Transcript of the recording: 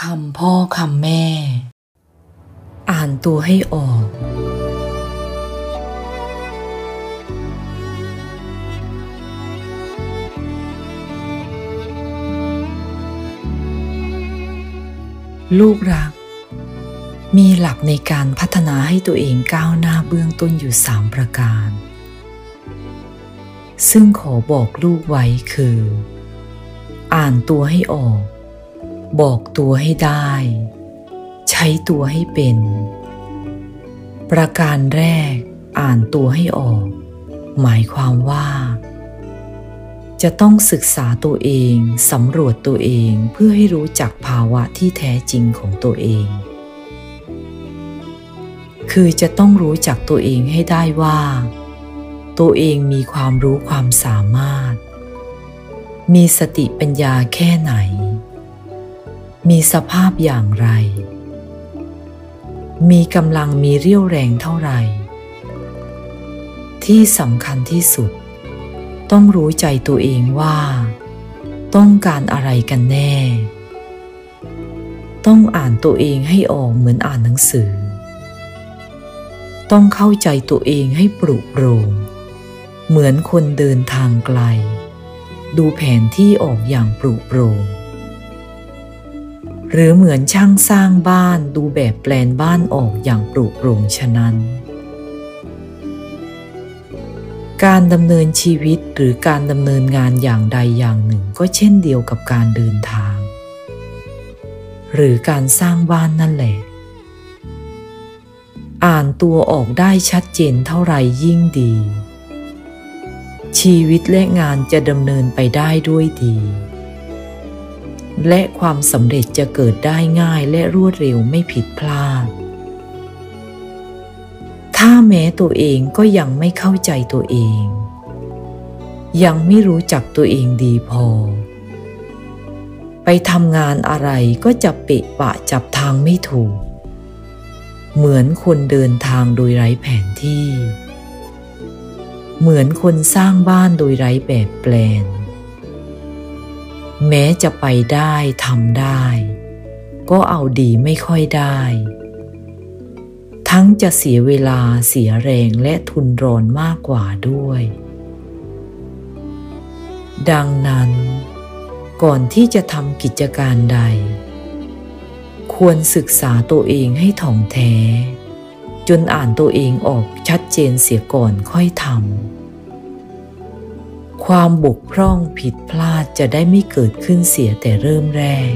คำพ่อคำแม่ อ่านตัวให้ออก ลูกรัก มีหลักในการพัฒนาให้ตัวเองก้าวหน้าเบื้องต้นอยู่สามประการ ซึ่งขอบอกลูกไว้คือ อ่านตัวให้ออก บอกตัวให้ได้ ใช้ตัวให้เป็น ประการแรกอ่านตัวให้ออก หมายความว่า จะต้องศึกษาตัวเองสำรวจตัวเองเพื่อให้รู้จักภาวะที่แท้จริงของตัวเอง คือจะต้องรู้จักตัวเองให้ได้ว่า ตัวเองมีความรู้ความสามารถ มีสติปัญญาแค่ไหน มีสภาพอย่างไร มีกำลังมีเรี่ยวแรงเท่าไหร่ ที่สำคัญที่สุด ต้องรู้ใจตัวเองว่า ต้องการอะไรกันแน่ ต้องอ่านตัวเองให้ออกเหมือนอ่านหนังสือ ต้องเข้าใจตัวเองให้ปลุกโปรงเหมือนคนเดินทางไกล ดูแผนที่ออกอย่างปลุกโปรง หรือเหมือนช่างสร้างบ้านดูแบบแปลนบ้านออกอย่างปลุกโปร่งฉะนั้น การดำเนินชีวิตหรือการดำเนินงานอย่างใดอย่างหนึ่งก็เช่นเดียวกับการเดินทาง หรือการสร้างบ้านนั่นแหละ อ่านตัวออกได้ชัดเจนเท่าไหร่ยิ่งดี ชีวิตและงานจะดำเนินไปได้ด้วยดี และความสำเร็จจะเกิดได้ง่ายและรวดเร็วไม่ผิดพลาด ถ้าแม้ตัวเองก็ยังไม่เข้าใจตัวเอง ยังไม่รู้จักตัวเองดีพอ ไปทำงานอะไรก็จะเปะปะจับทางไม่ถูก เหมือนคนเดินทางโดยไร้แผนที่ เหมือนคนสร้างบ้านโดยไร้แบบแปลน แม้จะไปได้ทำได้ ก็เอาดีไม่ค่อยได้ ทั้งจะเสียเวลาเสียแรงและทุนรอนมากกว่าด้วย ดังนั้น ก่อนที่จะทำกิจการใด ควรศึกษาตัวเองให้ถ่องแท้ จนอ่านตัวเองออกชัดเจนเสียก่อนค่อยทำ ความบกพร่องผิดพลาดจะได้ไม่เกิดขึ้นเสียแต่เริ่มแรก